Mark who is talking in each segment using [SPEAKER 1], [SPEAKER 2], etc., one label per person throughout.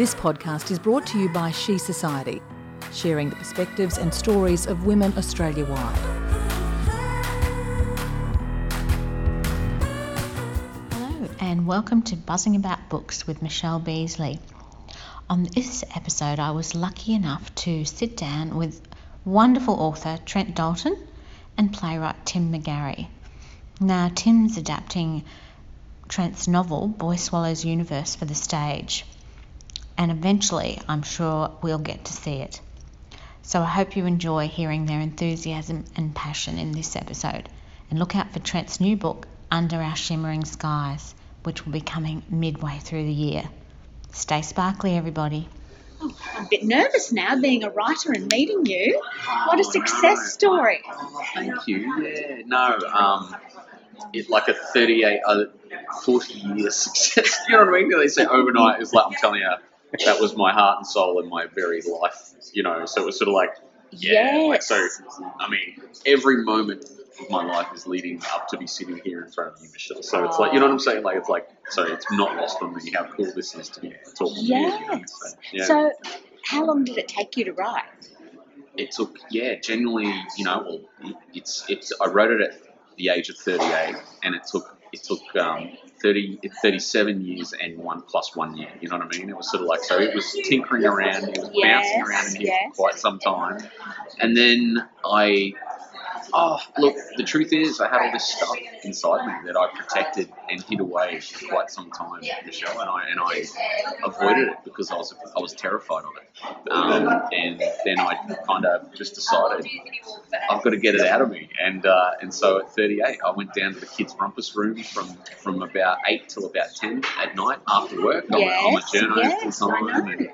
[SPEAKER 1] This podcast is brought to you by She Society, sharing the perspectives and stories of women Australia wide.
[SPEAKER 2] Hello, and welcome to Buzzing About Books with Michelle Beasley. On this episode, I was lucky enough to sit down with wonderful author Trent Dalton and playwright Tim McGarry. Now, Tim's adapting Trent's novel, Boy Swallows Universe, for the stage, and eventually I'm sure we'll get to see it. So I hope you enjoy hearing their enthusiasm and passion in this episode. And look out for Trent's new book, All Our Shimmering Skies, which will be coming midway through the year. Stay sparkly, everybody.
[SPEAKER 3] Oh, I'm a bit nervous now being a writer and meeting you. What a success story.
[SPEAKER 4] Thank you. Yeah, no, um, it like a 38, uh, 40 year success. you know what I mean? They say overnight is like, I'm telling you, that was my heart and soul and my very life, you know. So it was sort of like, yeah, like so. I mean, every moment of my life is leading up to be sitting here in front of you, Michelle. So it's like, you know what I'm saying? Like it's like, so it's not lost on me how cool this is to be talking to you. you know? So, yeah.
[SPEAKER 3] So, how long did it take you to write?
[SPEAKER 4] it took yeah generally you know well it's it's I wrote it at the age of 38 and it took it took um, 30 37 years and one plus one year you know what I mean it was sort of like so it was tinkering around it was
[SPEAKER 3] Yes,
[SPEAKER 4] bouncing around in here
[SPEAKER 3] yes.
[SPEAKER 4] for quite some time and then I oh look the truth is I had all this stuff inside me that I protected and hid away for quite some time Michelle and I and I avoided it because I was I was terrified of it um, and then I kind of just decided I've got to get it out of me. And uh, and so at 38, I went down to the kids' rumpus room from, from about 8 till about 10 at night after work. A, I'm a
[SPEAKER 3] Yes,
[SPEAKER 4] journo
[SPEAKER 3] yes,
[SPEAKER 4] full
[SPEAKER 3] I
[SPEAKER 4] time.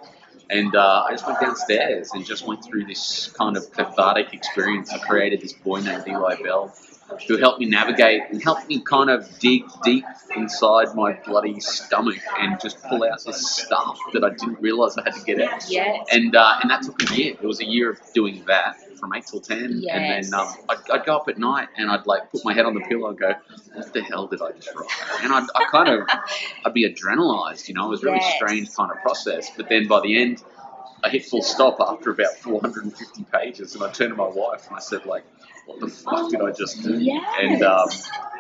[SPEAKER 4] And uh, I just went downstairs and just went through this kind of cathartic experience. I created this boy named Eli Bell who helped me navigate and helped me kind of dig deep inside my bloody stomach and just pull out this stuff that I didn't realize I had to get out.
[SPEAKER 3] Yes.
[SPEAKER 4] And uh, and that took a year. It was a year of doing that from eight till ten,
[SPEAKER 3] Yes.
[SPEAKER 4] and then um, I'd, I'd go up at night and I'd like put my head on the pillow and go, "What the hell did I just write?" And I'd I kind of I'd be adrenalized, you know. It was a really
[SPEAKER 3] Yes.
[SPEAKER 4] strange kind of process. But then by the end, I hit full stop after about 450 pages, and I turned to my wife and I said, like, "What the fuck did I just do?"
[SPEAKER 3] Yes.
[SPEAKER 4] And um,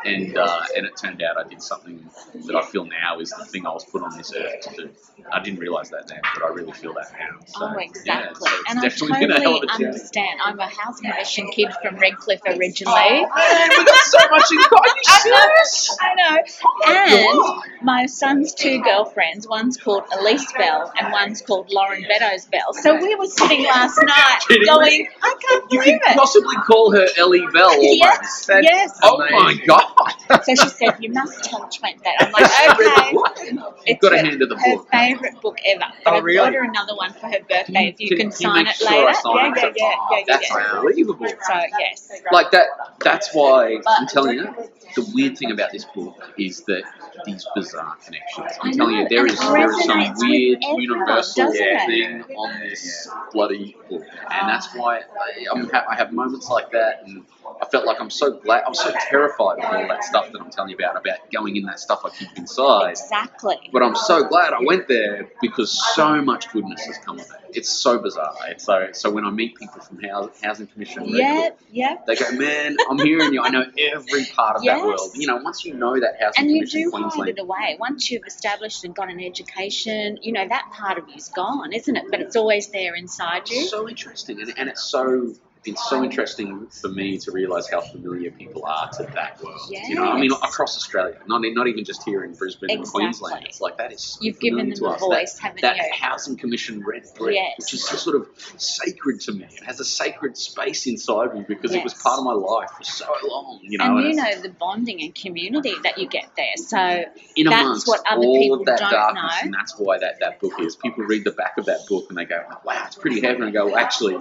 [SPEAKER 4] and uh, and it turned out I did something that I feel now is the thing I was put on this earth to do. I didn't realize that then, but I really feel that now. So,
[SPEAKER 3] oh,
[SPEAKER 4] yeah,
[SPEAKER 3] exactly.
[SPEAKER 4] so it's
[SPEAKER 3] and I
[SPEAKER 4] definitely been a hell
[SPEAKER 3] totally
[SPEAKER 4] of a journey.
[SPEAKER 3] understand. I'm a house commission kid from Redcliffe originally.
[SPEAKER 4] Oh, man, we got so much in common.
[SPEAKER 3] I know. I know.
[SPEAKER 4] Oh,
[SPEAKER 3] And my son's two girlfriends, one's called Elise Bell and one's called Lauren Beddoes Bell. So we were sitting last night
[SPEAKER 4] Kidding me?
[SPEAKER 3] going, I can't
[SPEAKER 4] You
[SPEAKER 3] believe
[SPEAKER 4] could
[SPEAKER 3] it.
[SPEAKER 4] possibly call her Ellie Bell almost.
[SPEAKER 3] Yes,
[SPEAKER 4] That's
[SPEAKER 3] yes.
[SPEAKER 4] Oh my god.
[SPEAKER 3] So she said, You must tell Trent that. I'm like, Okay.
[SPEAKER 4] You've got to
[SPEAKER 3] her-
[SPEAKER 4] hand her the
[SPEAKER 3] her
[SPEAKER 4] book.
[SPEAKER 3] favourite book ever. Oh, but
[SPEAKER 4] Oh,
[SPEAKER 3] I've
[SPEAKER 4] really?
[SPEAKER 3] got her another one for her birthday if you can,
[SPEAKER 4] you
[SPEAKER 3] sign it
[SPEAKER 4] sure
[SPEAKER 3] later.
[SPEAKER 4] I sign
[SPEAKER 3] yeah,
[SPEAKER 4] it?
[SPEAKER 3] yeah, yeah, yeah, yeah,
[SPEAKER 4] That's
[SPEAKER 3] yeah.
[SPEAKER 4] unbelievable.
[SPEAKER 3] So yes.
[SPEAKER 4] Like that. That's why I'm telling you. The weird thing about this book is that these bizarre connections. I'm
[SPEAKER 3] I
[SPEAKER 4] telling you, there is there is some weird universal thing on this bloody book, and that's why I, I'm ha- I have moments like that, and I felt like I'm so glad. I'm so terrified of all that stuff that I'm telling you about about going in that stuff I keep inside.
[SPEAKER 3] Exactly.
[SPEAKER 4] But I'm so glad I went there because so much goodness has come of it. It's so bizarre. It's so so when I meet people from Housing, housing Commission,
[SPEAKER 3] yeah.
[SPEAKER 4] they go, man, I'm hearing you. I know every part of
[SPEAKER 3] Yes.
[SPEAKER 4] that world. You know, once you know that housing
[SPEAKER 3] And you
[SPEAKER 4] commission
[SPEAKER 3] do hide
[SPEAKER 4] Queensland,
[SPEAKER 3] it away. Once you've established and got an education, you know, that part of you's gone, isn't it? But it's always there inside you.
[SPEAKER 4] so interesting, and, and it's so it's so interesting for me to realise how familiar people are to that world. You know, I mean, across Australia, not not even just here in Brisbane and
[SPEAKER 3] Exactly.
[SPEAKER 4] Queensland. It's like that is so
[SPEAKER 3] You've given them a voice,
[SPEAKER 4] that,
[SPEAKER 3] haven't
[SPEAKER 4] that
[SPEAKER 3] you?
[SPEAKER 4] housing commission red thread,
[SPEAKER 3] Yes.
[SPEAKER 4] which is just sort of sacred to me. It has a sacred space inside me because it was part of my life for so long. You know,
[SPEAKER 3] and you know the bonding and community that you get there. So
[SPEAKER 4] in
[SPEAKER 3] That's what other
[SPEAKER 4] all
[SPEAKER 3] people
[SPEAKER 4] of that
[SPEAKER 3] don't
[SPEAKER 4] darkness,
[SPEAKER 3] know.
[SPEAKER 4] and that's why that, that book is. People read the back of that book and they go, "Wow, it's pretty heavy," and I go, well, "Actually,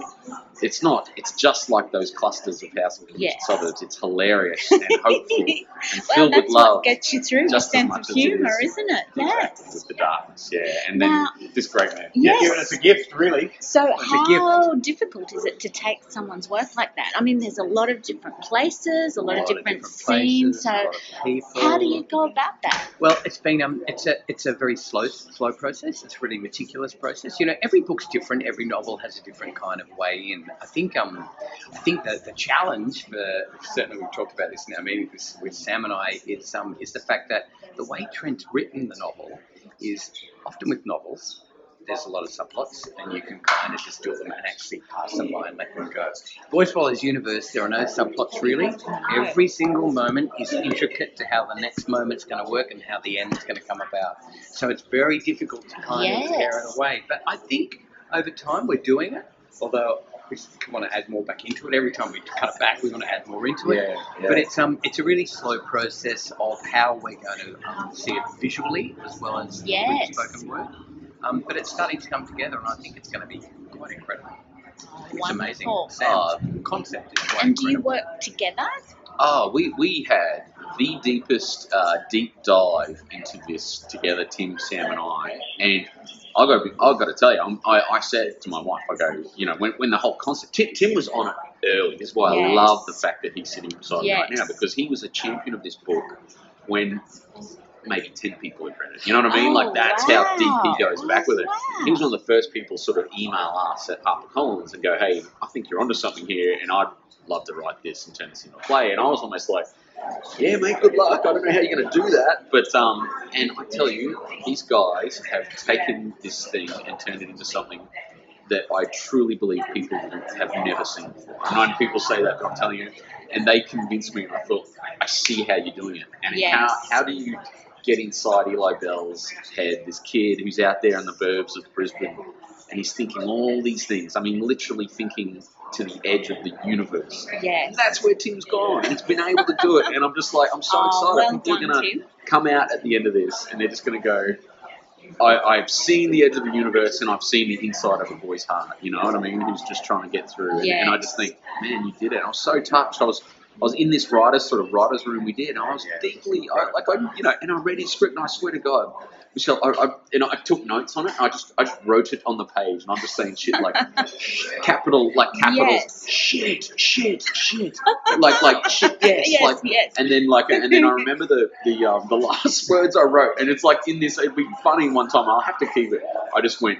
[SPEAKER 4] it's not. It's just like those clusters of house and
[SPEAKER 3] Yes.
[SPEAKER 4] suburbs. It's hilarious and hopeful and
[SPEAKER 3] well,
[SPEAKER 4] filled
[SPEAKER 3] that's
[SPEAKER 4] with love.
[SPEAKER 3] what gets you through.
[SPEAKER 4] just
[SPEAKER 3] a sense of humour,
[SPEAKER 4] is.
[SPEAKER 3] isn't it?
[SPEAKER 4] Exactly,
[SPEAKER 3] Yes.
[SPEAKER 4] with the darkness, yeah. And then
[SPEAKER 3] Now-
[SPEAKER 4] this great man.
[SPEAKER 3] Yes.
[SPEAKER 5] Giving us a gift, really.
[SPEAKER 3] So,
[SPEAKER 5] It's a gift.
[SPEAKER 3] how difficult is it to take someone's work like that? I mean, there's a lot of different places, a lot, of different, scenes.
[SPEAKER 5] places,
[SPEAKER 3] So,
[SPEAKER 5] a lot of people.
[SPEAKER 3] how do you go about that?
[SPEAKER 5] Well, it's been um, it's a it's a very slow slow process. It's a really meticulous process. You know, every book's different. Every novel has a different kind of way in. I think um, I think that the challenge for certainly we've talked about this in our meeting with, Sam and I is um is the fact that the way Trent's written the novel is often with novels. There's a lot of subplots, and you can kind of just do them and actually pass them by and let them go. Boy Swallows Universe, there are no subplots really. Every single moment is intricate to how the next moment's going to work and how the end's going to come about. So it's very difficult to kind of tear it away. But I think over time we're doing it, although we want to add more back into it. Every time we cut it back, we want to add more into it.
[SPEAKER 4] Yeah, yeah.
[SPEAKER 5] But it's um it's a really slow process of how we're going to um, see it visually as well as
[SPEAKER 3] Yes.
[SPEAKER 5] with spoken word. Um, but it's starting to come together, and I think it's going to be quite incredible. It's amazing.
[SPEAKER 3] Wonderful.
[SPEAKER 5] Sam's concept is quite
[SPEAKER 3] And do you work together?
[SPEAKER 4] Oh, we, we had the deepest uh, deep dive into this together, Tim, Sam, and I. And I got I got to tell you, I'm, I I said to my wife, I go, you know, when, when the whole concept, Tim, Tim was on it early. This is why I love the fact that he's sitting beside me right now because he was a champion of this book when maybe 10 people had read it. You know what I mean?
[SPEAKER 3] Oh,
[SPEAKER 4] like, that's how deep he
[SPEAKER 3] wow.
[SPEAKER 4] goes back with it.
[SPEAKER 3] Wow.
[SPEAKER 4] He was one of the first people sort of email us at HarperCollins and go, hey, I think you're onto something here, and I'd love to write this and turn this into a play. And I was almost like, yeah, mate, good luck. I don't know how you're going to do that. But, um, and I tell you, these guys have taken this thing and turned it into something that I truly believe people have never seen before. And I know people say that, but I'm telling you, and they convinced me, and I thought, I see how you're doing it. And
[SPEAKER 3] Yes.
[SPEAKER 4] how, how do you get inside Eli Bell's head, this kid who's out there in the burbs of Brisbane, and he's thinking all these things. I mean, literally thinking to the edge of the universe.
[SPEAKER 3] Yes.
[SPEAKER 4] And that's where Tim's gone. He's been able to do it, and I'm just like, I'm so
[SPEAKER 3] Oh,
[SPEAKER 4] excited.
[SPEAKER 3] well
[SPEAKER 4] I think we're gonna
[SPEAKER 3] Tim.
[SPEAKER 4] come out at the end of this, and they're just gonna go. I, I've seen the edge of the universe, and I've seen the inside of a boy's heart. You know what I mean? Who's just trying to get through, and, and I just think, man, you did it. I was so touched. I was. I was in this writer's sort of writer's room we did, and I was deeply, I, like I, you know, and I read his script, and I swear to God, Michelle, I, I, and I took notes on it. and I just, I just wrote it on the page, and I'm just saying shit like capital, like capitals,
[SPEAKER 3] Yes.
[SPEAKER 4] shit, shit, shit, like, like shit, yes,
[SPEAKER 3] Yes,
[SPEAKER 4] like,
[SPEAKER 3] yes.
[SPEAKER 4] and then like, and then I remember the the um, the last words I wrote, and it's like in this. It'd be funny one time. I'll have to keep it. I just went,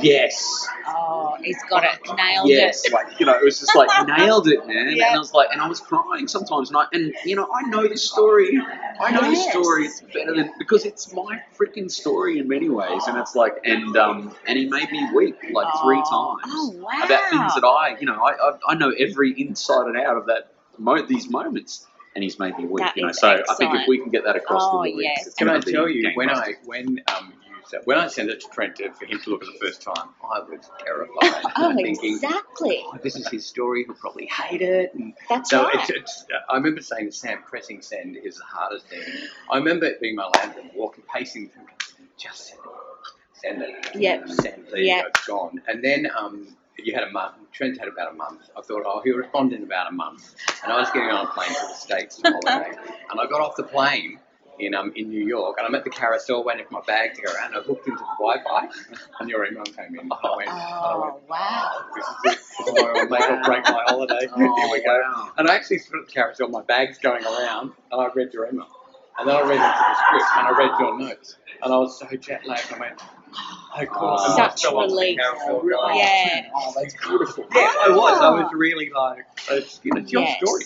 [SPEAKER 4] yes,
[SPEAKER 3] Oh, he's got it. Nailed
[SPEAKER 4] yes,
[SPEAKER 3] it.
[SPEAKER 4] like you know, it was just like nailed it, man.
[SPEAKER 3] Yeah.
[SPEAKER 4] And I was like, and I was crying sometimes, and I, and you know, I know this story. I know this
[SPEAKER 3] Yes.
[SPEAKER 4] story better than because it's my freaking story in many ways, and it's like, and um, and he made me weep like three times
[SPEAKER 3] Oh, wow.
[SPEAKER 4] about things that I, you know, I, I, I know every inside and out of that mo- these moments, and he's made me weep.
[SPEAKER 3] That
[SPEAKER 4] you know,
[SPEAKER 3] is
[SPEAKER 4] so I think if we can get that across
[SPEAKER 3] Oh,
[SPEAKER 4] the audience,
[SPEAKER 3] yes.
[SPEAKER 4] it's
[SPEAKER 5] Can I tell you when
[SPEAKER 4] gangbusters.
[SPEAKER 5] I when um said, when I sent it to Trent for him to look at the first time, I was terrified.
[SPEAKER 3] Oh,
[SPEAKER 5] thinking,
[SPEAKER 3] exactly.
[SPEAKER 5] "Oh, this is his story. He'll probably hate it. And
[SPEAKER 3] That's
[SPEAKER 5] so
[SPEAKER 3] right.
[SPEAKER 5] it's, it's, I remember saying to Sam, pressing send is the hardest thing. I remember it being my landroom, walking, pacing, thinking, just send it, send it,
[SPEAKER 3] Yep.
[SPEAKER 5] send. You
[SPEAKER 3] Yep.
[SPEAKER 5] it's gone. And then um, you had a month. Trent had about a month. I thought, oh, he'll respond in about a month. And I was getting on a plane to the States holiday. and I got off the plane in um in New York, and I'm at the carousel waiting for my bag to go around. I hooked into the Wi-Fi, and your email came in. I went, and I went,
[SPEAKER 3] Oh, wow.
[SPEAKER 5] this is it. This is my make or break my holiday.
[SPEAKER 4] Oh,
[SPEAKER 5] Here we go.
[SPEAKER 4] wow.
[SPEAKER 5] And I actually stood at the carousel, my bag's going around, and I read your email. And then I read into the script, and I read your notes. And I was so jet lagged, I went, oh, cool. I
[SPEAKER 3] Such
[SPEAKER 5] onto
[SPEAKER 3] relief.
[SPEAKER 5] going,
[SPEAKER 3] Yeah.
[SPEAKER 5] Oh, that's beautiful. Yeah, I was. I was really like, it's, you know, it's your
[SPEAKER 3] Yes.
[SPEAKER 5] story.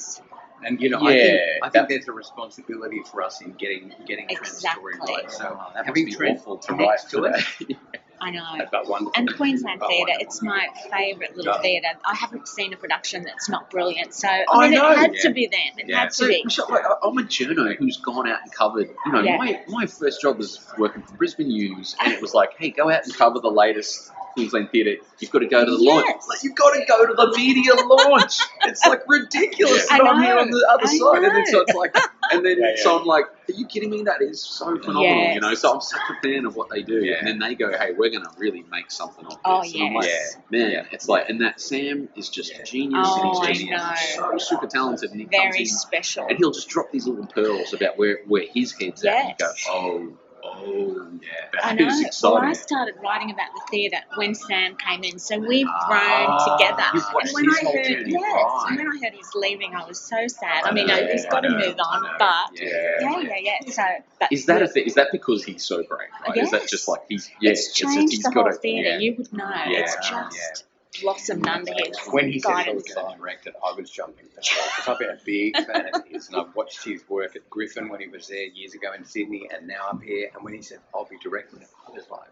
[SPEAKER 5] And you know, I think
[SPEAKER 4] Yeah,
[SPEAKER 5] I think
[SPEAKER 4] that-
[SPEAKER 5] there's a responsibility for us in getting getting Trent's story right. So
[SPEAKER 4] Oh, that must
[SPEAKER 5] having
[SPEAKER 4] be awful to
[SPEAKER 5] next
[SPEAKER 4] write
[SPEAKER 5] to it.
[SPEAKER 3] I know.
[SPEAKER 5] that's about.
[SPEAKER 3] And Queensland
[SPEAKER 5] Oh,
[SPEAKER 3] Theatre, it's my favourite little
[SPEAKER 5] Yeah.
[SPEAKER 3] theatre. I haven't seen a production that's not brilliant, so I
[SPEAKER 4] I
[SPEAKER 3] mean,
[SPEAKER 4] know,
[SPEAKER 3] it had
[SPEAKER 5] yeah.
[SPEAKER 3] to be then. It
[SPEAKER 5] Yeah.
[SPEAKER 3] had to be.
[SPEAKER 4] Michelle, like, I- I'm a journo who's gone out and covered. You know,
[SPEAKER 3] Yeah.
[SPEAKER 4] my, my first job was working for Brisbane News, and it was like, hey, go out and cover the latest Queensland theatre. You've got to go to the launch.
[SPEAKER 3] Yes.
[SPEAKER 4] Like, you've got to go to the media launch. It's like ridiculous.
[SPEAKER 3] I
[SPEAKER 4] that I'm here on the other
[SPEAKER 3] I
[SPEAKER 4] side, and then so it's like, and then
[SPEAKER 5] Yeah, yeah.
[SPEAKER 4] so I'm like, Are you kidding me? That is so phenomenal. You know, so I'm such a fan of what they do.
[SPEAKER 5] Yeah.
[SPEAKER 4] And then they go, hey, we're going to really make something of oh, this.
[SPEAKER 3] Oh,
[SPEAKER 4] And I'm like,
[SPEAKER 3] yes.
[SPEAKER 4] man,
[SPEAKER 5] Yeah.
[SPEAKER 4] it's like, and that Sam is just a genius.
[SPEAKER 3] Oh,
[SPEAKER 4] and
[SPEAKER 3] I
[SPEAKER 4] he's just
[SPEAKER 3] know.
[SPEAKER 4] so super talented. And he comes
[SPEAKER 3] Very
[SPEAKER 4] in
[SPEAKER 3] special.
[SPEAKER 4] and he'll just drop these little pearls about where, where his head's at. And you go,
[SPEAKER 3] Yes.
[SPEAKER 4] oh, oh,
[SPEAKER 5] Yeah.
[SPEAKER 4] that
[SPEAKER 3] I know. Well. I started writing about the theatre when Sam came in, so we've grown
[SPEAKER 4] Ah,
[SPEAKER 3] together. and when I heard,
[SPEAKER 4] journey,
[SPEAKER 3] yes,
[SPEAKER 4] right.
[SPEAKER 3] and when I heard he's leaving, I was so sad. I
[SPEAKER 4] I
[SPEAKER 3] mean,
[SPEAKER 4] know,
[SPEAKER 3] he's got to move on, but
[SPEAKER 4] Yeah.
[SPEAKER 3] yeah, yeah, yeah. So
[SPEAKER 4] Is that a
[SPEAKER 3] yes,
[SPEAKER 4] thing? Is that because he's so great? Right? Is that
[SPEAKER 3] Yes.
[SPEAKER 4] just like he's yeah?
[SPEAKER 3] It's
[SPEAKER 4] just-
[SPEAKER 3] changed
[SPEAKER 4] he's
[SPEAKER 3] the
[SPEAKER 4] got
[SPEAKER 3] whole
[SPEAKER 4] a,
[SPEAKER 3] theatre.
[SPEAKER 5] yeah.
[SPEAKER 3] You would know. it's
[SPEAKER 5] Yeah,
[SPEAKER 3] just blossomed under his
[SPEAKER 5] When he said he was going to direct it, I was jumping for joy because I've been a big fan of his, and I've watched his work at Griffin when he was there years ago in Sydney, and now up here. And when he said I'll be directing it, I was like,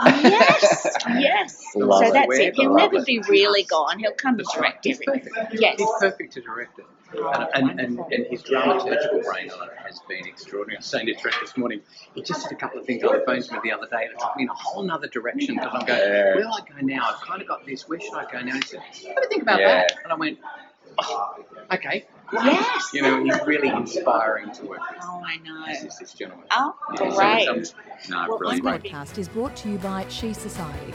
[SPEAKER 5] Oh,
[SPEAKER 3] yes, yes.
[SPEAKER 4] Love
[SPEAKER 3] so
[SPEAKER 4] it.
[SPEAKER 3] that's it. He'll never
[SPEAKER 5] it.
[SPEAKER 3] be really gone. He'll come to
[SPEAKER 5] That's right.
[SPEAKER 3] direct
[SPEAKER 5] He's
[SPEAKER 3] everything.
[SPEAKER 5] perfect.
[SPEAKER 3] Yes.
[SPEAKER 5] He's perfect to direct it. And, and, and, and his dramaturgical brain on it has been extraordinary. I was saying to Trent this morning, he just did a couple of things on the phone to me the other day and it took me in a whole nother direction because I'm going,
[SPEAKER 4] Yeah.
[SPEAKER 5] where do I go now? I've kind of got this, where should I go now? He said, have a think about
[SPEAKER 4] Yeah.
[SPEAKER 5] that. And I went, oh, okay.
[SPEAKER 3] Yes.
[SPEAKER 5] You know, he's really inspiring to work with.
[SPEAKER 3] Oh, I know.
[SPEAKER 5] This is this gentleman.
[SPEAKER 3] Oh,
[SPEAKER 5] Yeah,
[SPEAKER 3] great.
[SPEAKER 5] it's, um,
[SPEAKER 4] no,
[SPEAKER 3] Well,
[SPEAKER 1] This
[SPEAKER 4] brilliant.
[SPEAKER 3] gonna
[SPEAKER 1] podcast is brought to you by She Society,